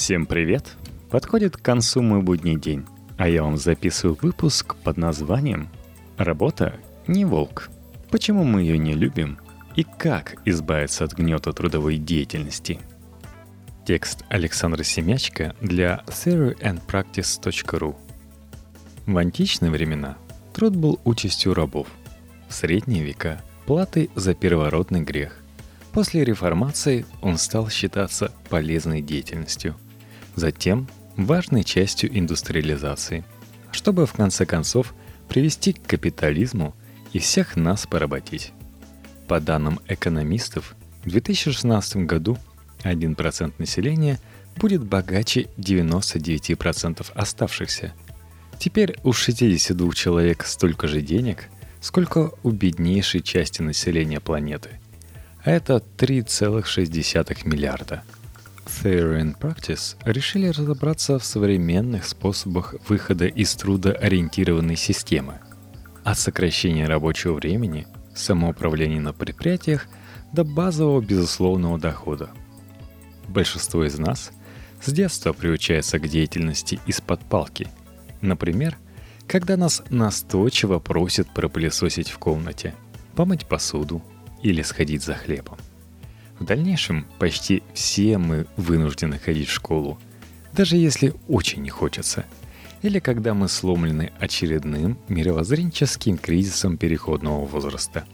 Всем привет! Подходит к концу мой будний день, а я вам записываю выпуск под названием «Работа не волк. Почему мы ее не любим и как избавиться от гнета трудовой деятельности?» Текст Александра Семячка для theoryandpractice.ru В античные времена труд был участью рабов. В средние века – платой за первородный грех. После реформации он стал считаться полезной деятельностью. Затем важной частью индустриализации, чтобы в конце концов привести к капитализму и всех нас поработить. По данным экономистов, в 2016 году 1% населения будет богаче 99% оставшихся. Теперь у 62 человек столько же денег, сколько у беднейшей части населения планеты – а это 3,6 миллиарда. Theory and Practice решили разобраться в современных способах выхода из трудоориентированной системы. От сокращения рабочего времени, самоуправления на предприятиях до базового безусловного дохода. Большинство из нас с детства приучается к деятельности из-под палки. Например, когда нас настойчиво просят пропылесосить в комнате, помыть посуду, или сходить за хлебом. В дальнейшем почти все мы вынуждены ходить в школу, даже если очень не хочется, или когда мы сломлены очередным мировоззренческим кризисом переходного возраста.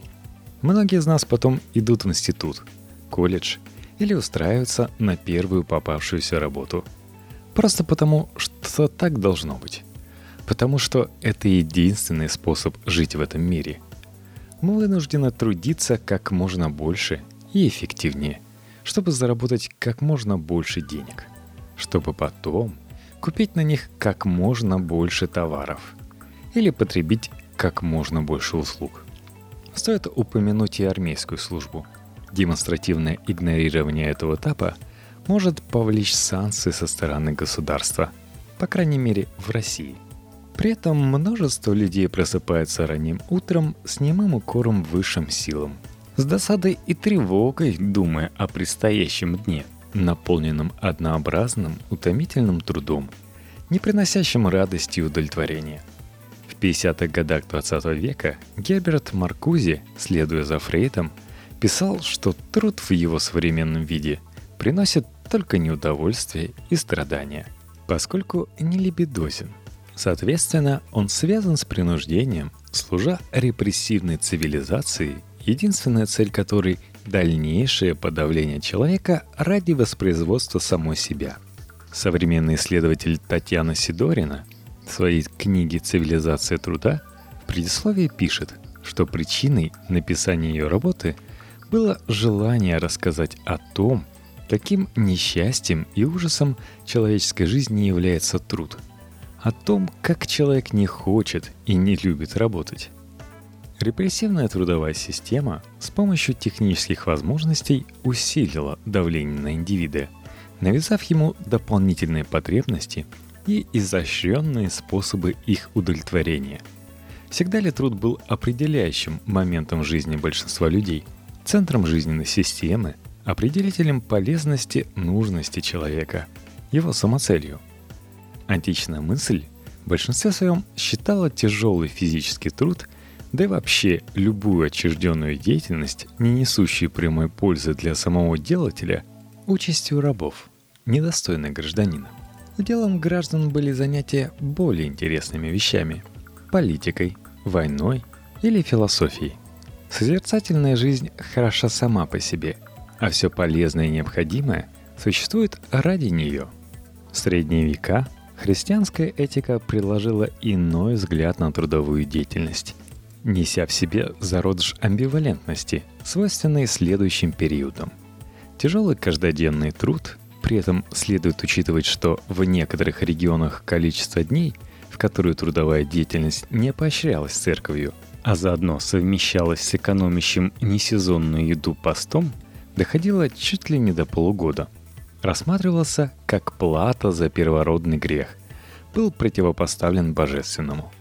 Многие из нас потом идут в институт, колледж или устраиваются на первую попавшуюся работу. Просто потому, что так должно быть. Потому что это единственный способ жить в этом мире – мы вынуждены трудиться как можно больше и эффективнее, чтобы заработать как можно больше денег, чтобы потом купить на них как можно больше товаров или потребить как можно больше услуг. Стоит упомянуть и армейскую службу. Демонстративное игнорирование этого этапа может повлечь санкции со стороны государства, по крайней мере в России – при этом множество людей просыпается ранним утром с немым укором высшим силам. С досадой и тревогой, думая о предстоящем дне, наполненном однообразным, утомительным трудом, не приносящим радости и удовлетворения. В 50-х годах 20 века Герберт Маркузи, следуя за Фрейдом, писал, что труд в его современном виде приносит только неудовольствие и страдания, поскольку не лебедозен – Соответственно, он связан с принуждением, служа репрессивной цивилизации, единственная цель которой – дальнейшее подавление человека ради воспроизводства самой себя. Современный исследователь Татьяна Сидорина в своей книге «Цивилизация труда» в предисловии пишет, что причиной написания ее работы было желание рассказать о том, каким несчастьем и ужасом человеческой жизни является труд – о том, как человек не хочет и не любит работать. Репрессивная трудовая система с помощью технических возможностей усилила давление на индивида, навязав ему дополнительные потребности и изощренные способы их удовлетворения. Всегда ли труд был определяющим моментом жизни большинства людей, центром жизненной системы, определителем полезности, нужности человека, его самоцелью – Античная мысль в большинстве своем считала тяжелый физический труд, да и вообще любую отчужденную деятельность, не несущую прямой пользы для самого делателя, участью рабов, недостойной гражданина. Делом граждан были занятия более интересными вещами – политикой, войной или философией. Созерцательная жизнь хороша сама по себе, а все полезное и необходимое существует ради нее. В средние века Христианская этика предложила иной взгляд на трудовую деятельность, неся в себе зародыш амбивалентности, свойственный следующим периодам. Тяжелый каждодневный труд, при этом следует учитывать, что в некоторых регионах количество дней, в которые трудовая деятельность не поощрялась церковью, а заодно совмещалась с экономящим несезонную еду постом, доходило чуть ли не до полугода – рассматривался как плата за первородный грех, был противопоставлен божественному.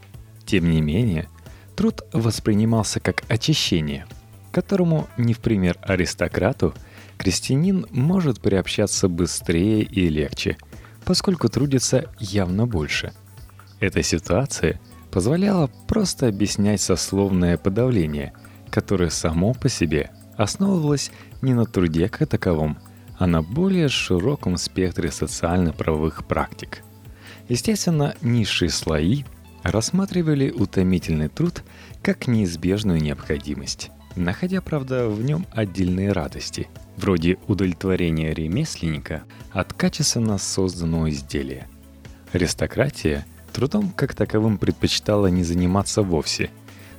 Тем не менее, труд воспринимался как очищение, которому, не в пример аристократу, крестьянин может приобщаться быстрее и легче, поскольку трудится явно больше. Эта ситуация позволяла просто объяснять сословное подавление, которое само по себе основывалось не на труде как таковом, а на более широком спектре социально-правовых практик. Естественно, низшие слои рассматривали утомительный труд как неизбежную необходимость, находя, правда, в нем отдельные радости, вроде удовлетворения ремесленника от качественно созданного изделия. Аристократия трудом как таковым предпочитала не заниматься вовсе,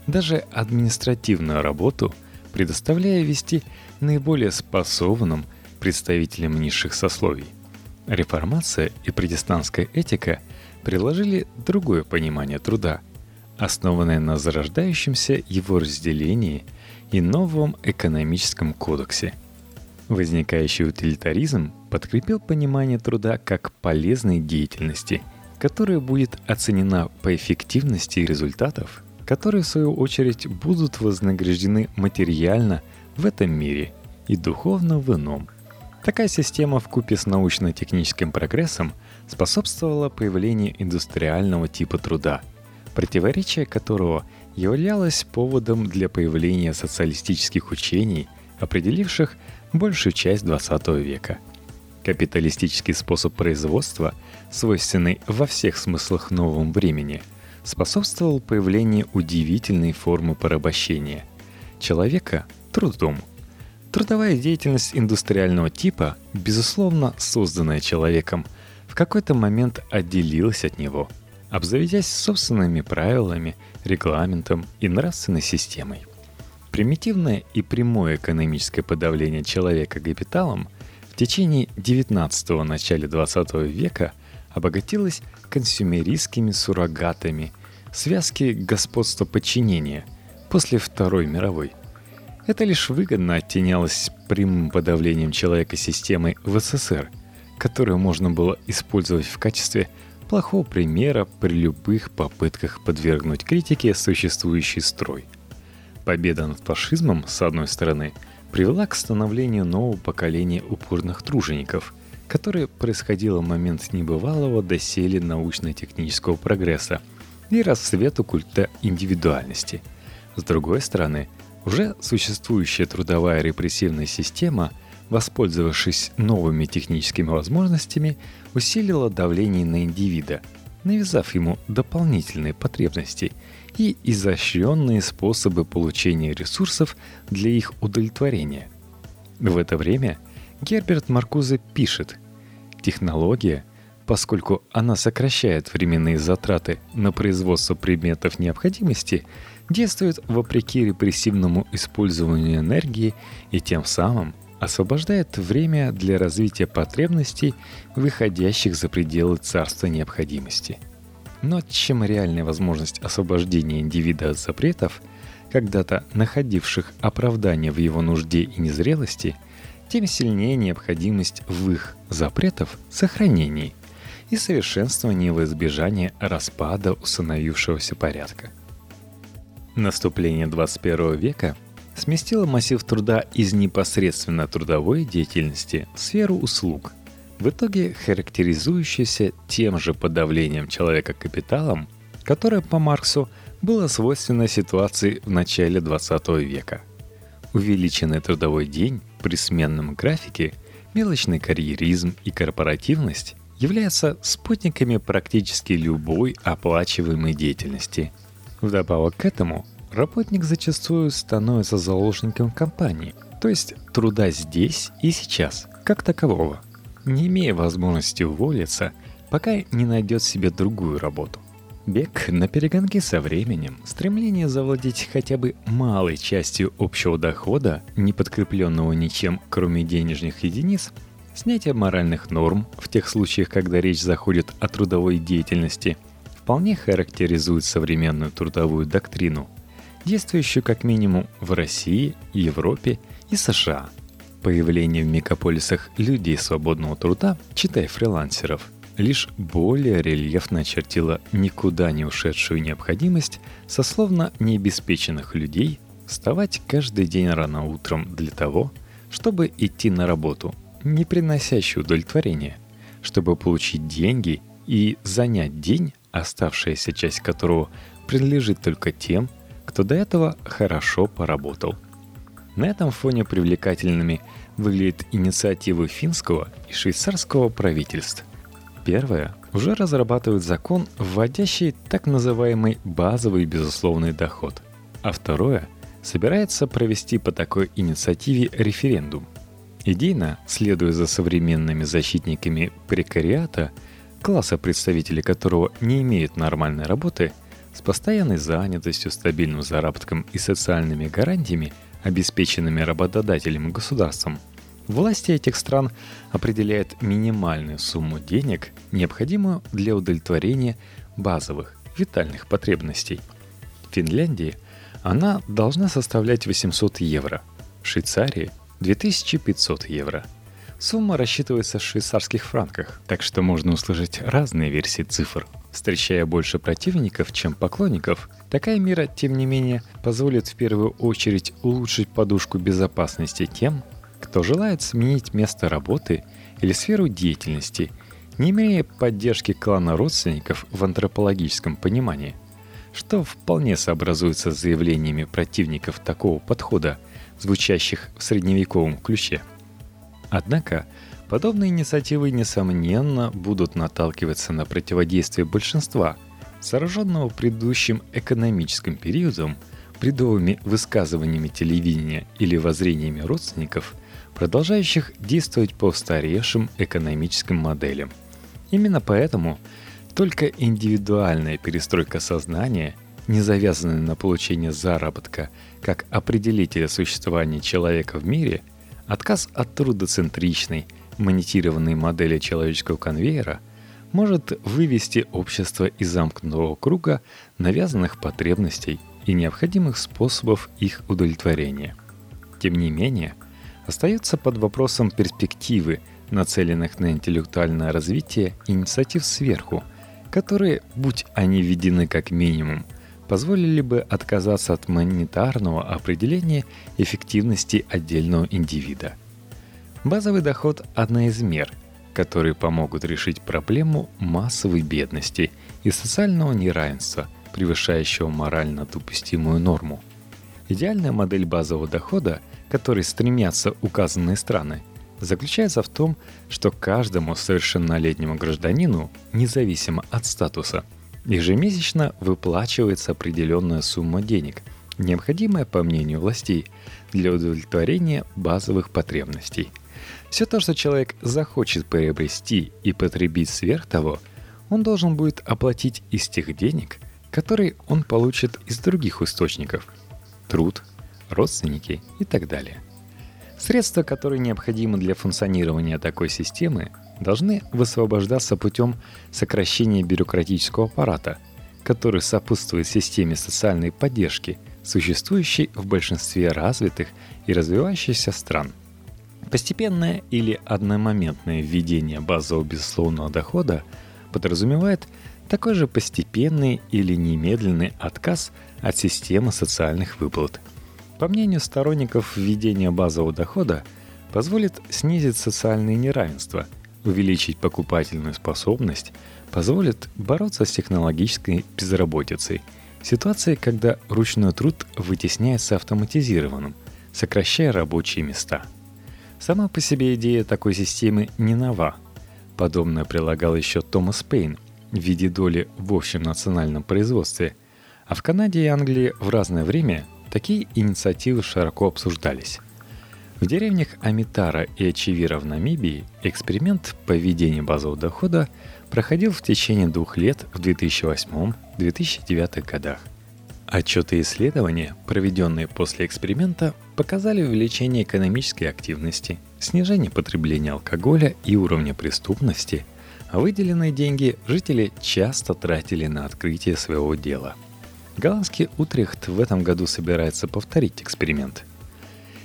даже административную работу предоставляя вести наиболее способным представителям низших сословий. Реформация и протестантская этика приложили другое понимание труда, основанное на зарождающемся его разделении и новом экономическом кодексе. Возникающий утилитаризм подкрепил понимание труда как полезной деятельности, которая будет оценена по эффективности результатов, которые в свою очередь будут вознаграждены материально в этом мире и духовно в ином – Такая система в купе с научно-техническим прогрессом способствовала появлению индустриального типа труда, противоречие которого являлось поводом для появления социалистических учений, определивших большую часть XX века. Капиталистический способ производства, свойственный во всех смыслах новому времени, способствовал появлению удивительной формы порабощения – человека трудом – Трудовая деятельность индустриального типа, безусловно созданная человеком, какой-то момент отделилась от него, обзаведясь собственными правилами, регламентом и нравственной системой. Примитивное и прямое экономическое подавление человека капиталом в течение 19-го начале 20 века обогатилось консюмеристскими суррогатами связки господства подчинения после Второй мировой – это лишь выгодно оттенялось прямым подавлением человека системой в СССР, которую можно было использовать в качестве плохого примера при любых попытках подвергнуть критике существующий строй. Победа над фашизмом, с одной стороны, привела к становлению нового поколения упорных тружеников, которое происходило в момент небывалого доселе научно-технического прогресса и расцвету культа индивидуальности. С другой стороны, уже существующая трудовая репрессивная система, воспользовавшись новыми техническими возможностями, усилила давление на индивида, навязав ему дополнительные потребности и изощренные способы получения ресурсов для их удовлетворения. В это время Герберт Маркузе пишет, технология, поскольку она сокращает временные затраты на производство предметов необходимости – действует вопреки репрессивному использованию энергии и тем самым освобождает время для развития потребностей, выходящих за пределы царства необходимости. Но чем реальная возможность освобождения индивида от запретов, когда-то находивших оправдание в его нужде и незрелости, тем сильнее необходимость в их запретов сохранении и совершенствовании в избежание распада установившегося порядка. Наступление 21 века сместило массив труда из непосредственно трудовой деятельности в сферу услуг, в итоге характеризующейся тем же подавлением человека капиталом, которое по Марксу было свойственно ситуации в начале 20 века. Увеличенный трудовой день при сменном графике, мелочный карьеризм и корпоративность являются спутниками практически любой оплачиваемой деятельности – Вдобавок к этому, работник зачастую становится заложником компании, то есть труда здесь и сейчас, как такового, не имея возможности уволиться, пока не найдет себе другую работу. Бег на перегонки со временем, стремление завладеть хотя бы малой частью общего дохода, не подкрепленного ничем, кроме денежных единиц, снятие моральных норм в тех случаях, когда речь заходит о трудовой деятельности – вполне характеризует современную трудовую доктрину, действующую как минимум в России, Европе и США. Появление в мегаполисах людей свободного труда, читай фрилансеров, лишь более рельефно очертило никуда не ушедшую необходимость сословно необеспеченных людей вставать каждый день рано утром для того, чтобы идти на работу, не приносящую удовлетворения – чтобы получить деньги и занять день, оставшаяся часть которого принадлежит только тем, кто до этого хорошо поработал. На этом фоне привлекательными выглядят инициативы финского и швейцарского правительств. Первое уже разрабатывает закон, вводящий так называемый базовый безусловный доход, а второе собирается провести по такой инициативе референдум. Идейно, следуя за современными защитниками прекариата, класса представителей которого не имеют нормальной работы – с постоянной занятостью, стабильным заработком и социальными гарантиями, обеспеченными работодателем и государством, власти этих стран определяют минимальную сумму денег, необходимую для удовлетворения базовых витальных потребностей. В Финляндии она должна составлять 800 евро, в Швейцарии – 2500 евро. Сумма рассчитывается в швейцарских франках, так что можно услышать разные версии цифр – Встречая больше противников, чем поклонников, такая мера, тем не менее, позволит в первую очередь улучшить подушку безопасности тем, кто желает сменить место работы или сферу деятельности, не имея поддержки клана родственников в антропологическом понимании, что вполне сообразуется с заявлениями противников такого подхода, звучащих в средневековом ключе. Однако, Подобные инициативы, несомненно, будут наталкиваться на противодействие большинства, зараженного предыдущим экономическим периодом, бредовыми высказываниями телевидения или воззрениями родственников, продолжающих действовать по устаревшим экономическим моделям. Именно поэтому только индивидуальная перестройка сознания, не завязанная на получение заработка как определителя существования человека в мире, отказ от трудоцентричной, монетированной модели человеческого конвейера может вывести общество из замкнутого круга навязанных потребностей и необходимых способов их удовлетворения. Тем не менее, остается под вопросом перспективы, нацеленных на интеллектуальное развитие инициатив сверху, которые, будь они введены как минимум, позволили бы отказаться от монетарного определения эффективности отдельного индивида – Базовый доход – одна из мер, которые помогут решить проблему массовой бедности и социального неравенства, превышающего морально допустимую норму. Идеальная модель базового дохода, к которой стремятся указанные страны, заключается в том, что каждому совершеннолетнему гражданину, независимо от статуса, ежемесячно выплачивается определенная сумма денег, необходимая, по мнению властей, для удовлетворения базовых потребностей – все то, что человек захочет приобрести и потребить сверх того, он должен будет оплатить из тех денег, которые он получит из других источников – труд, родственники и так далее. Средства, которые необходимы для функционирования такой системы, должны высвобождаться путем сокращения бюрократического аппарата, который сопутствует системе социальной поддержки, существующей в большинстве развитых и развивающихся стран – Постепенное или одномоментное введение базового безусловного дохода подразумевает такой же постепенный или немедленный отказ от системы социальных выплат. По мнению сторонников введения базового дохода, позволит снизить социальные неравенства, увеличить покупательную способность, позволит бороться с технологической безработицей, ситуацией, когда ручной труд вытесняется автоматизированным, сокращая рабочие места – Сама по себе идея такой системы не нова. Подобное прилагал еще Томас Пейн в виде доли в общем национальном производстве. А в Канаде и Англии в разное время такие инициативы широко обсуждались. В деревнях Амитара и Ачевира в Намибии эксперимент по введению базового дохода проходил в течение двух лет в 2008-2009 годах. Отчеты исследования, проведенные после эксперимента, показали увеличение экономической активности, снижение потребления алкоголя и уровня преступности, а выделенные деньги жители часто тратили на открытие своего дела. Голландский Утрехт в этом году собирается повторить эксперимент.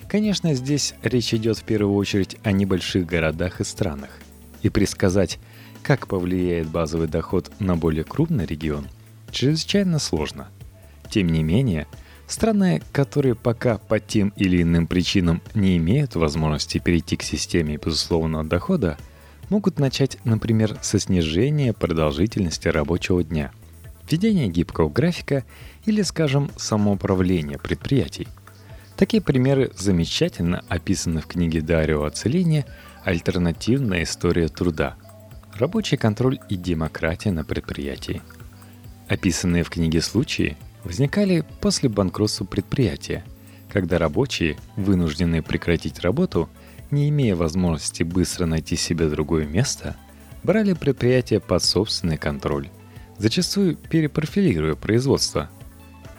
Конечно, здесь речь идет в первую очередь о небольших городах и странах. И предсказать, как повлияет базовый доход на более крупный регион, чрезвычайно сложно – тем не менее, страны, которые пока по тем или иным причинам не имеют возможности перейти к системе безусловного дохода, могут начать, например, со снижения продолжительности рабочего дня, введения гибкого графика или, скажем, самоуправления предприятий. Такие примеры замечательно описаны в книге Дарио Оцеления «Альтернативная история труда. Рабочий контроль и демократия на предприятии». Описанные в книге случаи возникали после банкротства предприятия, когда рабочие, вынужденные прекратить работу – не имея возможности быстро найти себе другое место, брали предприятие под собственный контроль, зачастую перепрофилируя производство.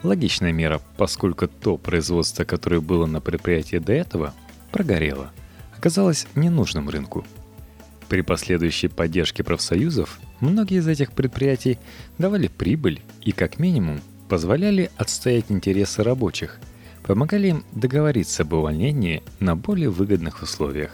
Логичная мера, поскольку то производство, которое было на предприятии до этого, прогорело, оказалось ненужным рынку. При последующей поддержке профсоюзов многие из этих предприятий давали прибыль и, как минимум, позволяли отстоять интересы рабочих – помогали им договориться об увольнении на более выгодных условиях.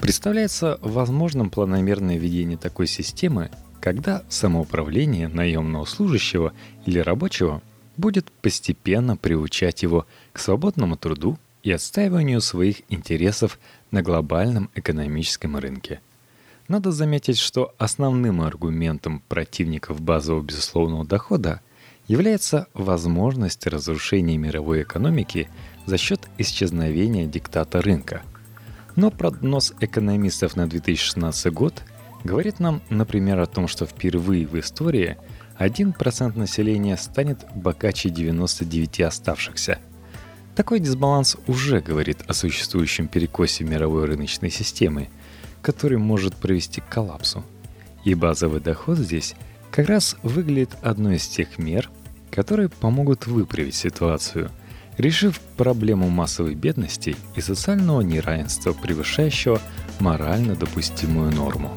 Представляется возможным планомерное введение такой системы, когда самоуправление наемного служащего или рабочего будет постепенно приучать его к свободному труду и отстаиванию своих интересов на глобальном экономическом рынке. Надо заметить, что основным аргументом противников базового безусловного дохода – является возможность разрушения мировой экономики за счет исчезновения диктата рынка. Но прогноз экономистов на 2016 год говорит нам, например, о том, что впервые в истории 1% населения станет богаче 99 оставшихся. Такой дисбаланс уже говорит о существующем перекосе мировой рыночной системы, который может привести к коллапсу. И базовый доход здесь как раз выглядит одной из тех мер, которые помогут выправить ситуацию, решив проблему массовой бедности и социального неравенства, превышающего морально допустимую норму.